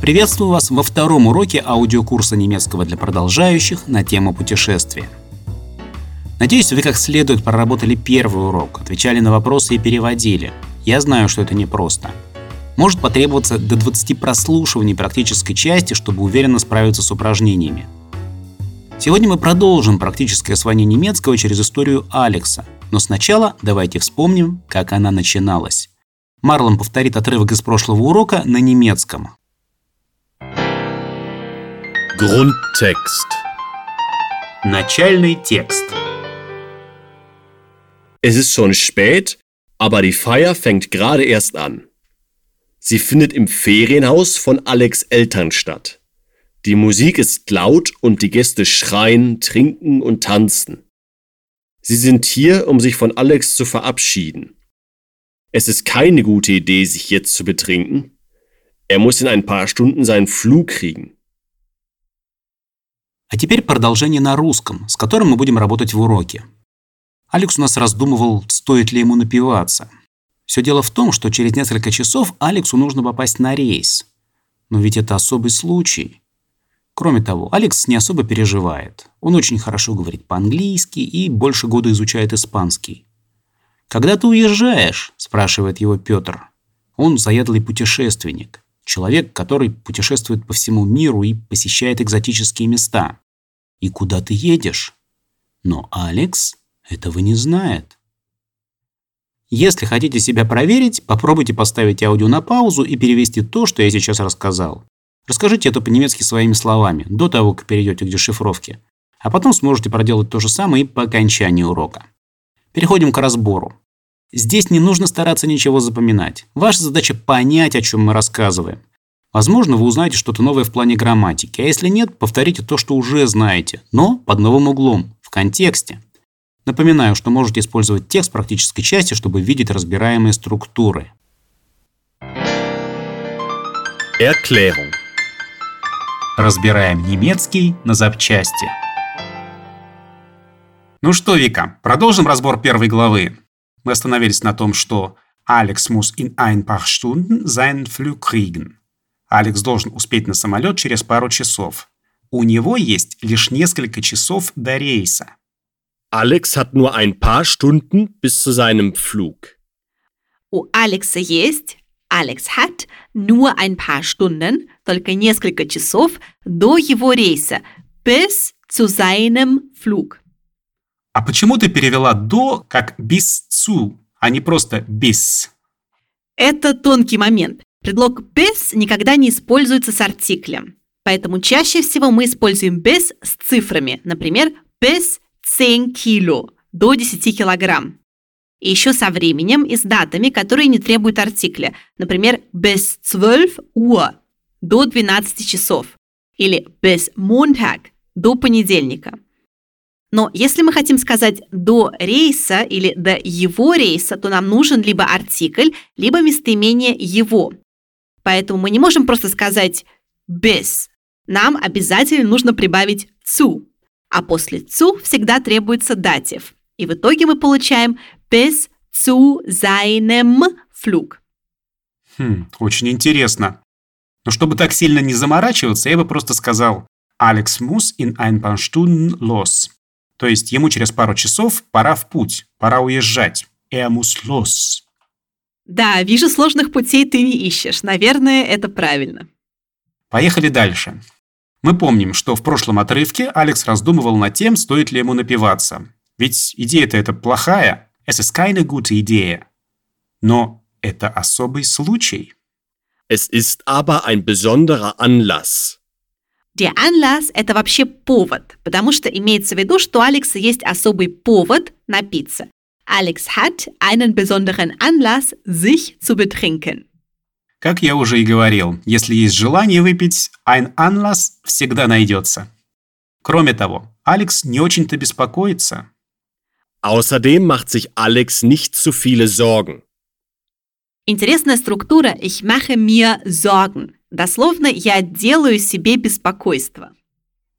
Приветствую вас во втором уроке аудиокурса немецкого для продолжающих на тему путешествия. Надеюсь, вы как следует проработали первый урок, отвечали на вопросы и переводили. Я знаю, что это непросто. Может потребоваться до 20 прослушиваний практической части, чтобы уверенно справиться с упражнениями. Сегодня мы продолжим практическое освоение немецкого через историю Алекса, но сначала давайте вспомним, как она начиналась. Марлон повторит отрывок из прошлого урока на немецком. Grundtext. Начальный текст. Es ist schon spät, aber die Feier fängt gerade erst an. Sie findet im Ferienhaus von Alex Eltern statt. Die Musik ist laut und die Gäste schreien, trinken und tanzen. Sie sind hier, um sich von Alex zu verabschieden. Es ist keine gute Idee, sich jetzt zu betrinken. Er muss in ein paar Stunden seinen Flug kriegen. А теперь продолжение на русском, с которым мы будем работать в уроке. Алекс у нас раздумывал, стоит ли ему напиваться. Все дело в том, что через несколько часов Алексу нужно попасть на рейс. Но ведь это особый случай. Кроме того, Алекс не особо переживает. Он очень хорошо говорит по-английски и больше года изучает испанский. «Когда ты уезжаешь?» – спрашивает его Петр. Он заядлый путешественник. Человек, который путешествует по всему миру и посещает экзотические места. И куда ты едешь? Но Алекс этого не знает. Если хотите себя проверить, попробуйте поставить аудио на паузу и перевести то, что я сейчас рассказал. Расскажите это по-немецки своими словами, до того, как перейдете к дешифровке. А потом сможете проделать то же самое и по окончании урока. Переходим к разбору. Здесь не нужно стараться ничего запоминать. Ваша задача понять, о чем мы рассказываем. Возможно, вы узнаете что-то новое в плане грамматики, а если нет, повторите то, что уже знаете, но под новым углом, в контексте. Напоминаю, что можете использовать текст практической части, чтобы видеть разбираемые структуры. Erklärung. Разбираем немецкий на запчасти. Ну что, Вика, продолжим разбор первой главы. Мы остановились на том, что Алекс muss in ein paar Stunden seinen Flug kriegen. Алекс должен успеть на самолет через пару часов. У него есть лишь несколько часов до рейса. Alex hat nur ein paar Stunden bis zu seinem Flug. У Алекса есть, Алекс hat nur ein paar Stunden, только несколько часов до его рейса, bis zu seinem Flug. А почему ты перевела «до» как «bis zu», а не просто «bis»? Это тонкий момент. Предлог bis никогда не используется с артиклем. Поэтому чаще всего мы используем bis с цифрами. Например, bis 10 кило, до 10 килограмм. И еще со временем и с датами, которые не требуют артикля. Например, bis 12 Uhr, до 12 часов. Или bis Montag, до понедельника. Но если мы хотим сказать «до рейса» или «до его рейса», то нам нужен либо артикль, либо местоимение «его». Поэтому мы не можем просто сказать «bis». Нам обязательно нужно прибавить «zu». А после «zu» всегда требуется датив. И в итоге мы получаем «bis zu seinem Flug». Хм, очень интересно. Но чтобы так сильно не заморачиваться, я бы просто сказал «Алекс muss in ein paar Stunden los». То есть ему через пару часов пора в путь, пора уезжать. Er muss los. Да, вижу, сложных путей ты не ищешь. Наверное, это правильно. Поехали дальше. Мы помним, что в прошлом отрывке Алекс раздумывал над тем, стоит ли ему напиваться. Ведь идея-то это плохая. Ist keine gute Idee. Но это особый случай. Es ist aber ein besonderer Anlass. Der Anlass – это вообще повод, потому что имеется в виду, что у Алекса есть особый повод напиться. Alex hat einen besonderen Anlass, sich zu betrinken. Как я уже и говорил, если есть желание выпить, ein Anlass всегда найдется. Кроме того, Алекс не очень-то беспокоится. Außerdem macht sich Alex nicht zu viele Sorgen. Интересная структура «Ich mache mir Sorgen». Дословно «я делаю себе беспокойство».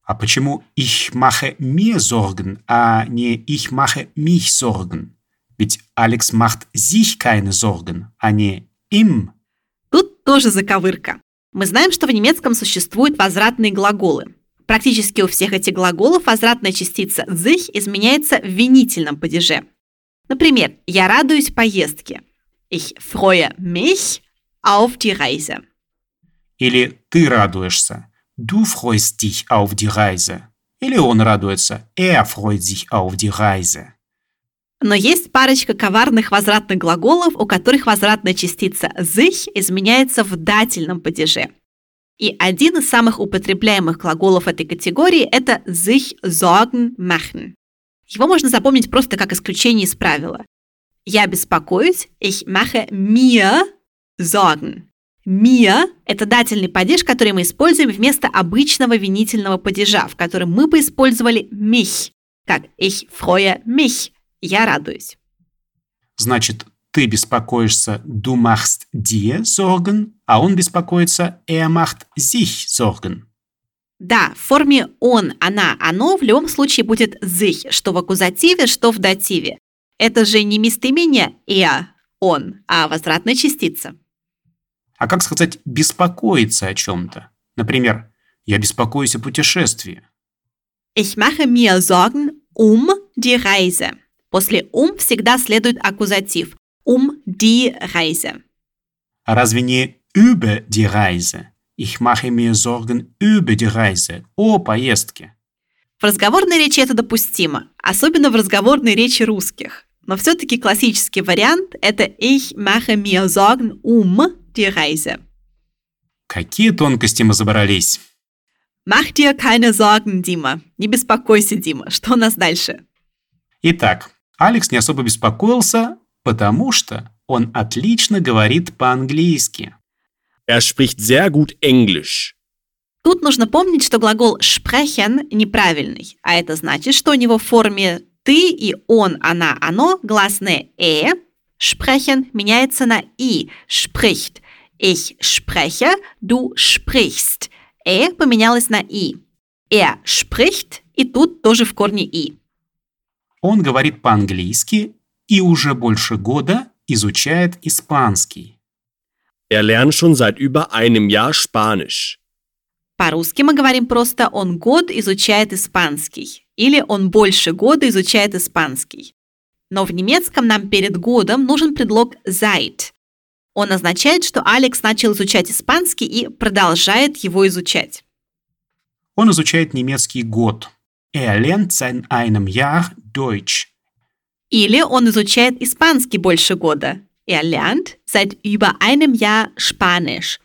А почему ich mache mir Sorgen, а не ich mache mich Sorgen? Ведь Алекс macht sich keine Sorgen, а не им. Тут тоже заковырка. Мы знаем, что в немецком существуют возвратные глаголы. Практически у всех этих глаголов возвратная частица sich изменяется в винительном падеже. Например, я радуюсь поездке. Ich freue mich auf die Reise. Или ты радуешься. Du freust dich auf die Reise. Или он радуется. Er freut sich auf die Reise. Но есть парочка коварных возвратных глаголов, у которых возвратная частица sich изменяется в дательном падеже. И один из самых употребляемых глаголов этой категории – это sich Sorgen machen. Его можно запомнить просто как исключение из правила. Я беспокоюсь, ich mache mir Sorgen. Mir – это дательный падеж, который мы используем вместо обычного винительного падежа, в котором мы бы использовали mich, как ich freue mich, я радуюсь. Значит, ты беспокоишься du machst dir Sorgen, а он беспокоится er macht sich Sorgen. Да, в форме он, она, оно в любом случае будет sich, что в аккузативе, что в дативе. Это же не местоимение er, он, а возвратная частица. А как сказать «беспокоиться о чем-то»? Например, «я беспокоюсь о путешествии». Ich mache mir Sorgen um die Reise. После um всегда следует аккузатив. Um die Reise. А разве не über die Reise? Ich mache mir Sorgen über die Reise. О поездке. В разговорной речи это допустимо, особенно в разговорной речи русских. Но все-таки классический вариант – это Ich mache mir Sorgen um die Reise. Какие тонкости мы забрались. Mach dir keine Sorgen, Дима. Не беспокойся, Дима. Что у нас дальше? Итак, Алекс не особо беспокоился, потому что он отлично говорит по-английски. Er spricht sehr gut Englisch. Тут нужно помнить, что глагол sprechen неправильный, а это значит, что у него в форме ты и он, она, оно гласное э, sprechen меняется на и, spricht. Ich spreche, du sprichst. Э поменялось на и. Er spricht, и тут тоже в корне и. Он говорит по-английски и уже больше года изучает испанский. Er lernt schon seit über einem Jahr Spanisch. По-русски мы говорим просто «он год изучает испанский» или «он больше года изучает испанский». Но в немецком нам перед годом нужен предлог «seit». Он означает, что Алекс начал изучать испанский и продолжает его изучать. Он изучает немецкий год. Er lernt seit einem Jahr Deutsch. Или он изучает испанский больше года. Er lernt seit über einem Jahr Spanisch.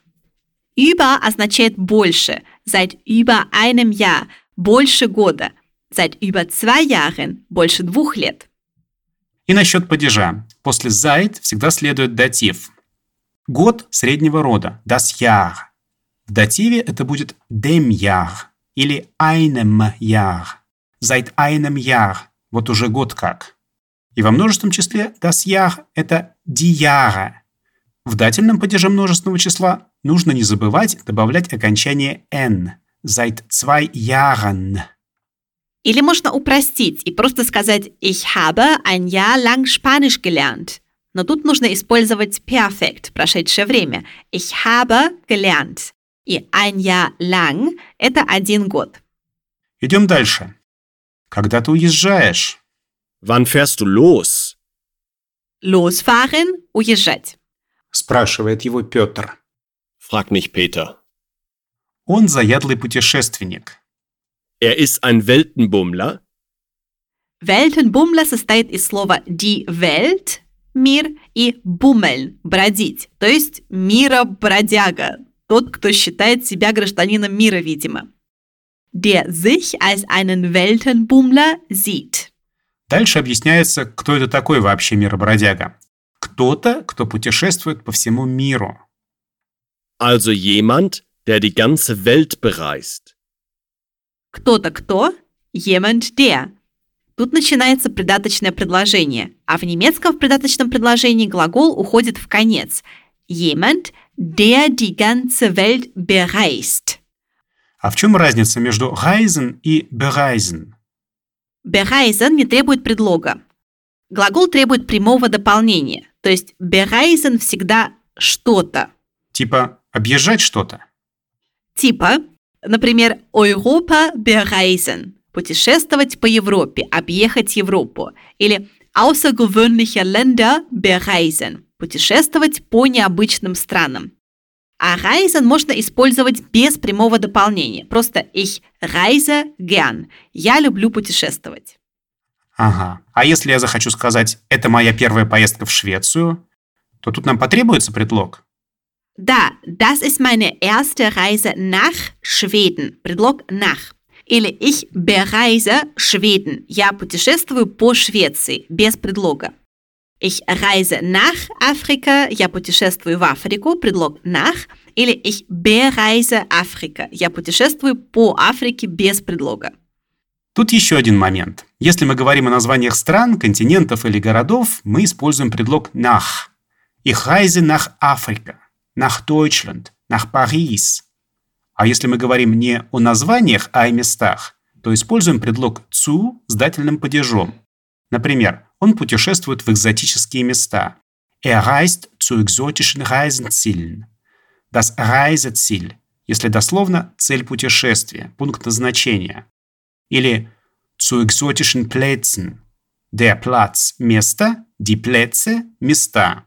Über означает больше, seit über einem Jahr, больше года, seit über zwei Jahren, больше двух лет. И насчет падежа. После seit всегда следует датив. Год среднего рода, das Jahr. В дативе это будет dem Jahr или einem Jahr. Seit einem Jahr. Вот уже год как. И во множественном числе das Jahr – это die Jahre. В дательном падеже множественного числа нужно не забывать добавлять окончание «n» – seit zwei Jahren. Или можно упростить и просто сказать «Ich habe ein Jahr lang Spanisch gelernt». Но тут нужно использовать perfect, прошедшее время. Ich habe gelernt. И ein Jahr lang – это один год. Идем дальше. Когда ты уезжаешь? Wann fährst du los? Losfahren – уезжать. Спрашивает его Петр. fragt mich Peter. Он заядлый путешественник. Er ist ein Weltenbummler. Weltenbummler состоит из слова die Welt – мир и буммель – бродить, то есть мира-бродяга, тот, кто считает себя гражданином мира, видимо. Der sich als einen Weltenbummler sieht. Дальше объясняется, кто это такой вообще миробродяга. Кто-то, кто путешествует по всему миру. Also jemand, der die ganze Welt bereist. Кто-то кто? Jemand der. Тут начинается придаточное предложение, а в немецком в придаточном предложении глагол уходит в конец. Jemand, der die ganze Welt bereist. А в чем разница между reisen и bereisen? Bereisen не требует предлога. Глагол требует прямого дополнения, то есть bereisen всегда что-то. Типа объезжать что-то? Типа, например, Europa bereisen – путешествовать по Европе, объехать Европу. Или außergewöhnliche Länder bereisen – путешествовать по необычным странам. А reisen можно использовать без прямого дополнения. Просто ich reise gern. Я люблю путешествовать. Ага. А если я захочу сказать «это моя первая поездка в Швецию», то тут нам потребуется предлог? Да, das ist meine erste Reise nach Schweden. Предлог nach. Или ich bereise Schweden. Я путешествую по Швеции без предлога. Ich reise nach Afrika. Я путешествую в Африку. Предлог nach. Или ich bereise Afrika. Я путешествую по Африке без предлога. Тут еще один момент. Если мы говорим о названиях стран, континентов или городов, мы используем предлог nach. Ich reise nach Afrika, nach Deutschland, nach Paris. А если мы говорим не о названиях, а о местах, то используем предлог zu с дательным падежом. Например, он путешествует в экзотические места. Er reist zu exotischen Reisenzielen. Das Reiseziel, если дословно, цель путешествия, пункт назначения. Или zu exotischen Plätzen. Der Platz – место, die Plätze – места.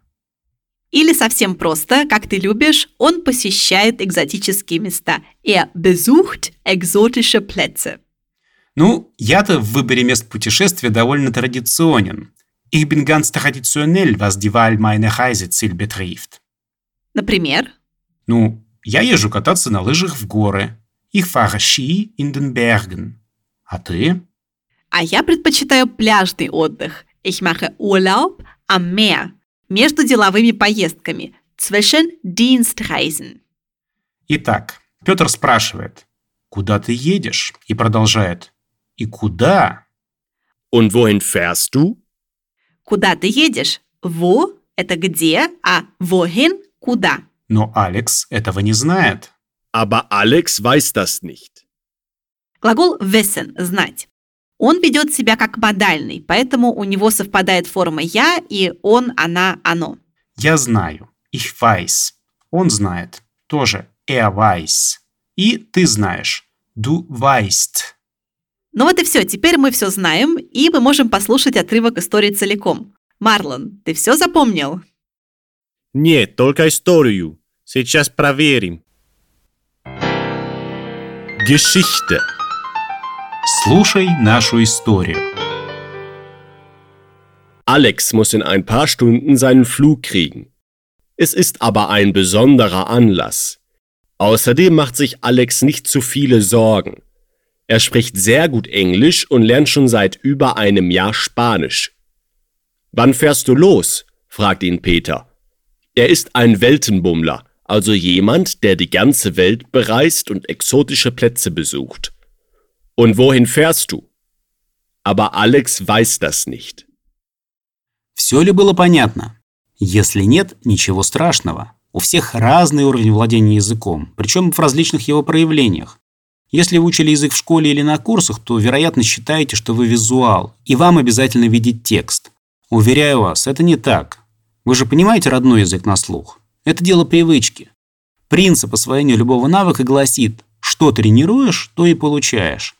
Или совсем просто, как ты любишь, он посещает экзотические места. Er besucht exotische Plätze. Ну, я-то в выборе мест путешествия довольно традиционен. Ich bin ganz traditionell, was die Wahl meiner Reiseziel betrifft. Например, Ну, я езжу кататься на лыжах в горы. Ich fahre Ski in den Bergen. А ты? а я предпочитаю пляжный отдых. Ich mache Urlaub am Meer. Между деловыми поездками. Zwischen Dienstreisen. Итак, Петр спрашивает, куда ты едешь? И продолжает, и куда? Und wohin fährst du? Куда ты едешь? Wo – это где, а wohin – куда. Но Алекс этого не знает. Aber Alex weiß das nicht. Глагол wissen – знать. Он ведет себя как модальный, поэтому у него совпадает форма «я» и «он», «она», «оно». Я знаю. Ich weiß. Он знает. Тоже er weiß. И ты знаешь. Du weißt. Ну вот и все, теперь мы все знаем, и мы можем послушать отрывок истории целиком. Марлон, ты все запомнил? Нет, только историю. Сейчас проверим. Geschichte. Слушай нашу историю. Alex muss in ein paar Stunden seinen Flug kriegen. Es ist aber ein besonderer Anlass. Außerdem macht sich Alex nicht zu viele Sorgen. Er spricht sehr gut Englisch und lernt schon seit über einem Jahr Spanisch. Wann fährst du los? fragt ihn Peter. Er ist ein Weltenbummler, also jemand, der die ganze Welt bereist und exotische Plätze besucht. Und wohin fährst du? Aber Alex weiß das nicht. Все ли было понятно? Если нет, ничего страшного. У всех разный уровень владения языком, причем в различных его проявлениях. Если вы учили язык в школе или на курсах, то, вероятно, считаете, что вы визуал, и вам обязательно видеть текст. Уверяю вас, это не так. Вы же понимаете родной язык на слух. Это дело привычки. Принцип освоения любого навыка гласит, что тренируешь, то и получаешь.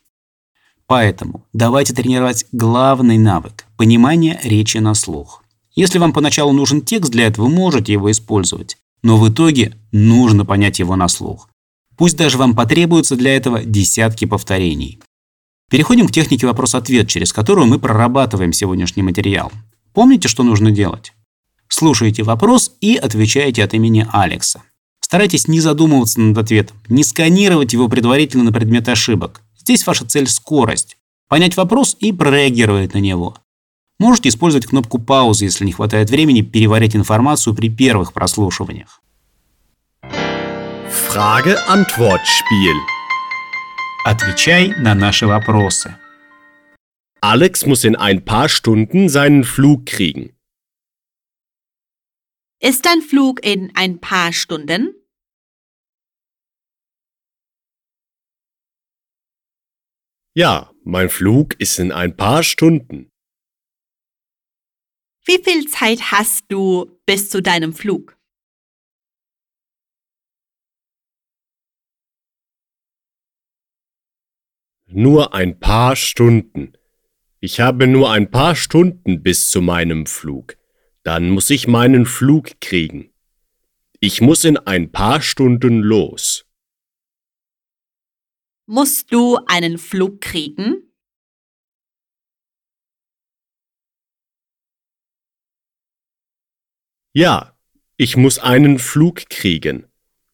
Поэтому давайте тренировать главный навык – понимание речи на слух. Если вам поначалу нужен текст, для этого можете его использовать. Но в итоге нужно понять его на слух. Пусть даже вам потребуется для этого десятки повторений. Переходим к технике вопрос-ответ, через которую мы прорабатываем сегодняшний материал. Помните, что нужно делать? Слушайте вопрос и отвечаете от имени Алекса. Старайтесь не задумываться над ответом, не сканировать его предварительно на предмет ошибок. Здесь ваша цель – скорость. Понять вопрос и прореагировать на него. Можете использовать кнопку паузы, если не хватает времени переварить информацию при первых прослушиваниях. Frage-Antwort-Spiel. Отвечай на наши вопросы. Alex muss in ein paar Stunden seinen Flug kriegen. Ist dein Flug in ein paar Stunden? Ja, mein Flug ist in ein paar Stunden. Wie viel Zeit hast du bis zu deinem Flug? Nur ein paar Stunden. Ich habe nur ein paar Stunden bis zu meinem Flug. Dann muss ich meinen Flug kriegen. Ich muss in ein paar Stunden los. Musst du einen Flug kriegen? Ja, ich muss einen Flug kriegen.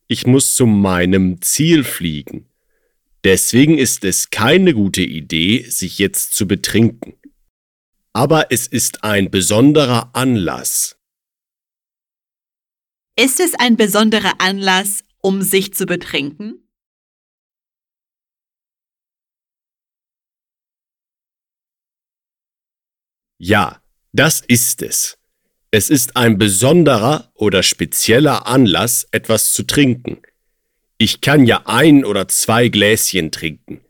Ich muss zu meinem Ziel fliegen. Deswegen ist es keine gute Idee, sich jetzt zu betrinken. Aber es ist ein besonderer Anlass. Ist es ein besonderer Anlass, um sich zu betrinken? Ja, das ist es. Es ist ein besonderer oder spezieller Anlass, etwas zu trinken. Ich kann ja ein oder zwei Gläschen trinken.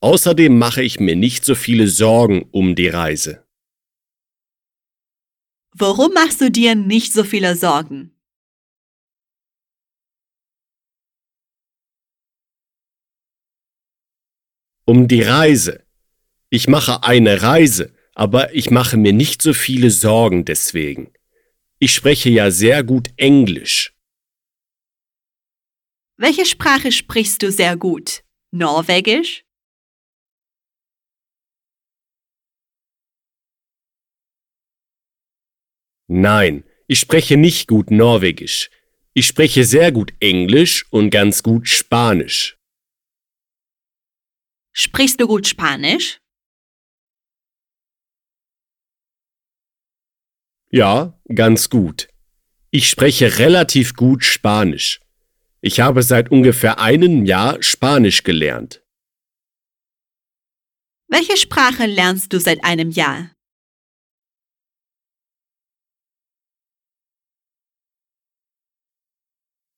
Außerdem mache ich mir nicht so viele Sorgen um die Reise. Warum machst du dir nicht so viele Sorgen? Um die Reise. Ich mache eine Reise, aber ich mache mir nicht so viele Sorgen deswegen. Ich spreche ja sehr gut Englisch. Welche Sprache sprichst du sehr gut? Norwegisch? Nein, ich spreche nicht gut Norwegisch. Ich spreche sehr gut Englisch und ganz gut Spanisch. Sprichst du gut Spanisch? Ja, ganz gut. Ich spreche relativ gut Spanisch. Ich habe seit ungefähr einem Jahr Spanisch gelernt. Welche Sprache lernst du seit einem Jahr?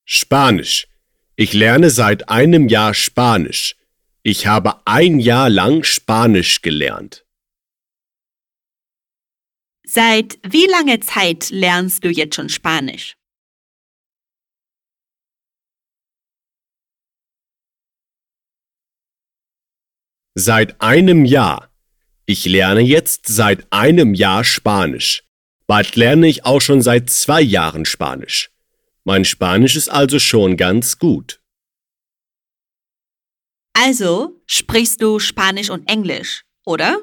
Spanisch. Ich lerne seit einem Jahr Spanisch. Ich habe ein Jahr lang Spanisch gelernt. Seit wie langer Zeit lernst du jetzt schon Spanisch? Seit einem Jahr. Ich lerne jetzt seit einem Jahr Spanisch. Bald lerne ich auch schon seit zwei Jahren Spanisch. Mein Spanisch ist also schon ganz gut. Also sprichst du Spanisch und Englisch, oder?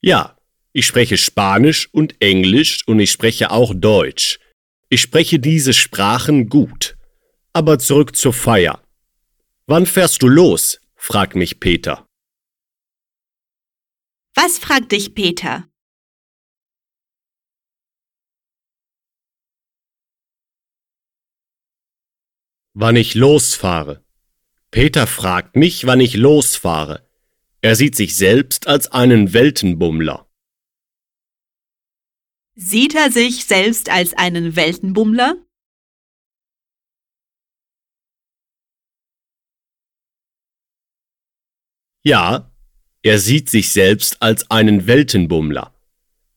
Ja, ich spreche Spanisch und Englisch und ich spreche auch Deutsch. Ich spreche diese Sprachen gut. Aber zurück zur Feier. Wann fährst du los? fragt mich Peter. Was fragt dich Peter? Wann ich losfahre. Peter fragt mich, wann ich losfahre. Er sieht sich selbst als einen Weltenbummler. Sieht er sich selbst als einen Weltenbummler? Ja, er sieht sich selbst als einen Weltenbummler.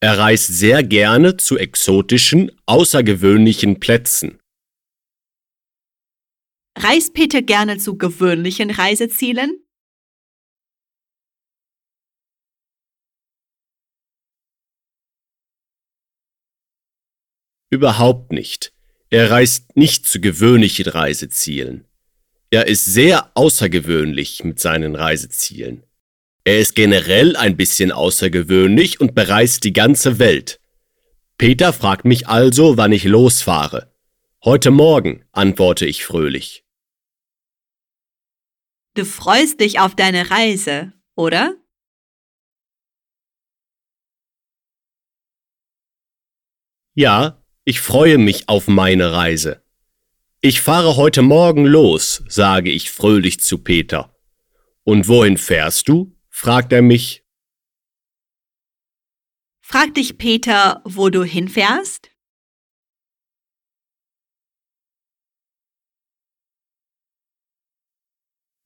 Er reist sehr gerne zu exotischen, außergewöhnlichen Plätzen. Reist Peter gerne zu gewöhnlichen Reisezielen? Überhaupt nicht. Er reist nicht zu gewöhnlichen Reisezielen. Er ist sehr außergewöhnlich mit seinen Reisezielen. Er ist generell ein bisschen außergewöhnlich und bereist die ganze Welt. Peter fragt mich also, wann ich losfahre. Heute Morgen, antworte ich fröhlich. Du freust dich auf deine Reise, oder? Ja, ich freue mich auf meine Reise. Ich fahre heute Morgen los, sage ich fröhlich zu Peter. Und wohin fährst du? fragt er mich. Fragt dich Peter, wo du hinfährst?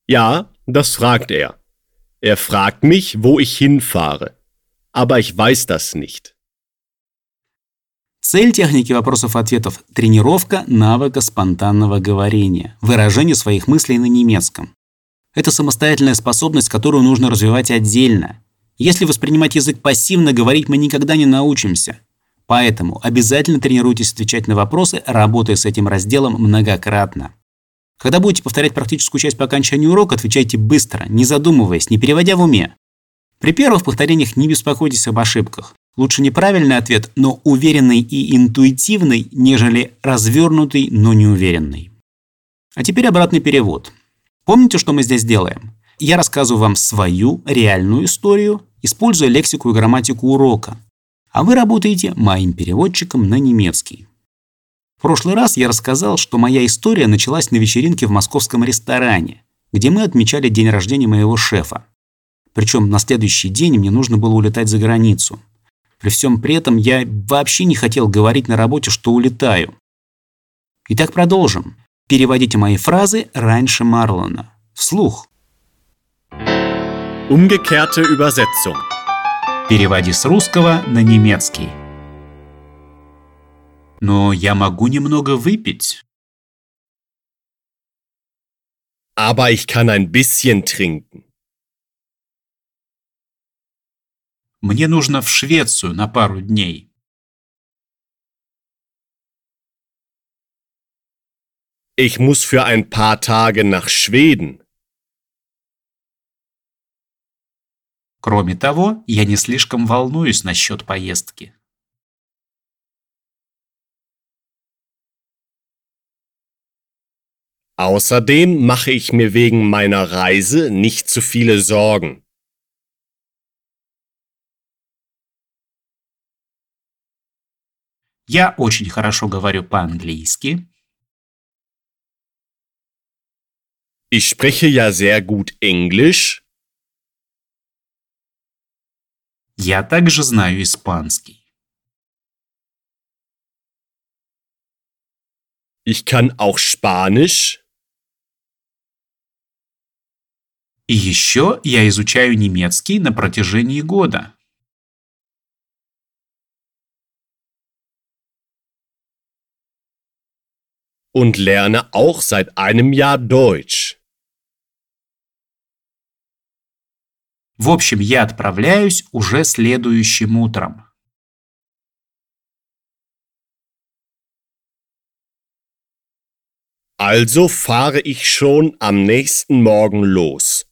Ja, das fragt er. Er fragt mich, wo ich hinfahre. Aber ich weiß das nicht. Цель техники вопросов-ответов – тренировка навыка спонтанного говорения, выражение своих мыслей на немецком. Это самостоятельная способность, которую нужно развивать отдельно. Если воспринимать язык пассивно, говорить мы никогда не научимся. Поэтому обязательно тренируйтесь отвечать на вопросы, работая с этим разделом многократно. Когда будете повторять практическую часть по окончанию урока, отвечайте быстро, не задумываясь, не переводя в уме. При первых повторениях не беспокойтесь об ошибках. Лучше неправильный ответ, но уверенный и интуитивный, нежели развернутый, но неуверенный. А теперь обратный перевод. Помните, что мы здесь делаем? Я рассказываю вам свою реальную историю, используя лексику и грамматику урока. А вы работаете моим переводчиком на немецкий. В прошлый раз я рассказал, что моя история началась на вечеринке в московском ресторане, где мы отмечали день рождения моего шефа. Причем на следующий день мне нужно было улетать за границу. При всем при этом я вообще не хотел говорить на работе, что улетаю. Итак, продолжим. Переводите мои фразы раньше Марлона. Вслух. Umgekehrte Übersetzung. Переводи с русского на немецкий. Но я могу немного выпить. Aber ich kann ein bisschen trinken. Мне нужно в Швецию на пару дней. Ich muss für ein paar Tage nach Schweden. Кроме того, я не слишком волнуюсь насчет поездки. Außerdem mache ich mir wegen meiner Reise nicht zu viele Sorgen. Я очень хорошо говорю по-английски. Ich spreche ja sehr gut Englisch. Я также знаю испанский. Ich kann auch Spanisch. И еще я изучаю немецкий на протяжении года. und lerne auch seit einem Jahr Deutsch. В общем, я отправляюсь уже следующим утром. Also fahre ich schon am nächsten Morgen los.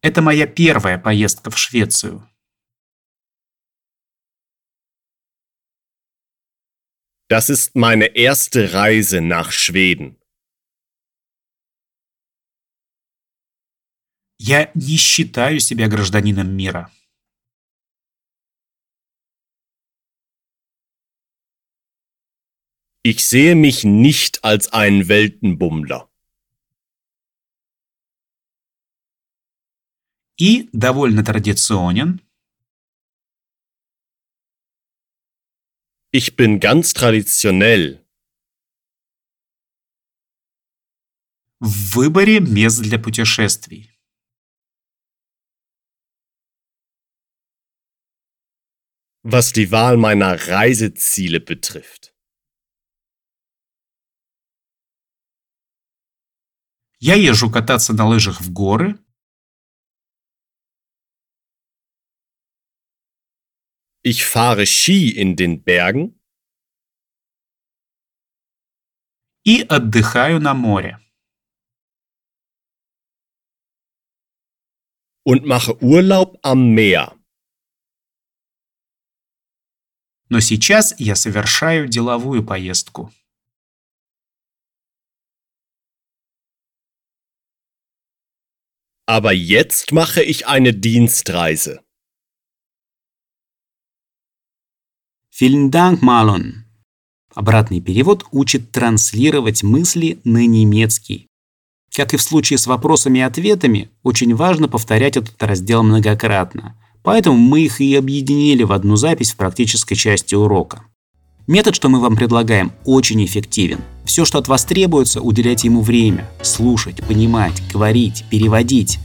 Это моя первая поездка в Швецию. Das ist meine erste Reise nach Schweden. Я не считаю себя гражданином мира. Ich sehe mich nicht als einen Weltenbummler. И довольно традиционен. Ich bin ganz traditionell. В выборе мест для путешествий. was die Wahl meiner Reiseziele betrifft. Я езжу кататься на лыжах в горы. Ich fahre Ski in den Bergen и отдыхаю на море. und mache Urlaub am Meer. Но сейчас я совершаю деловую поездку. Aber jetzt mache ich eine Dienstreise. Vielen Малон. Обратный перевод учит транслировать мысли на немецкий. Как и в случае с вопросами и ответами, очень важно повторять этот раздел многократно. Поэтому мы их и объединили в одну запись в практической части урока. Метод, что мы вам предлагаем, очень эффективен. Все, что от вас требуется, уделять ему время, слушать, понимать, говорить, переводить.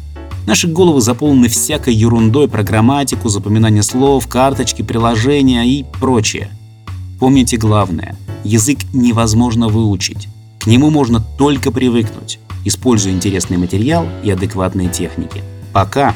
Наши головы заполнены всякой ерундой про грамматику, запоминание слов, карточки, приложения и прочее. Помните главное. Язык невозможно выучить. К нему можно только привыкнуть, используя интересный материал и адекватные техники. Пока!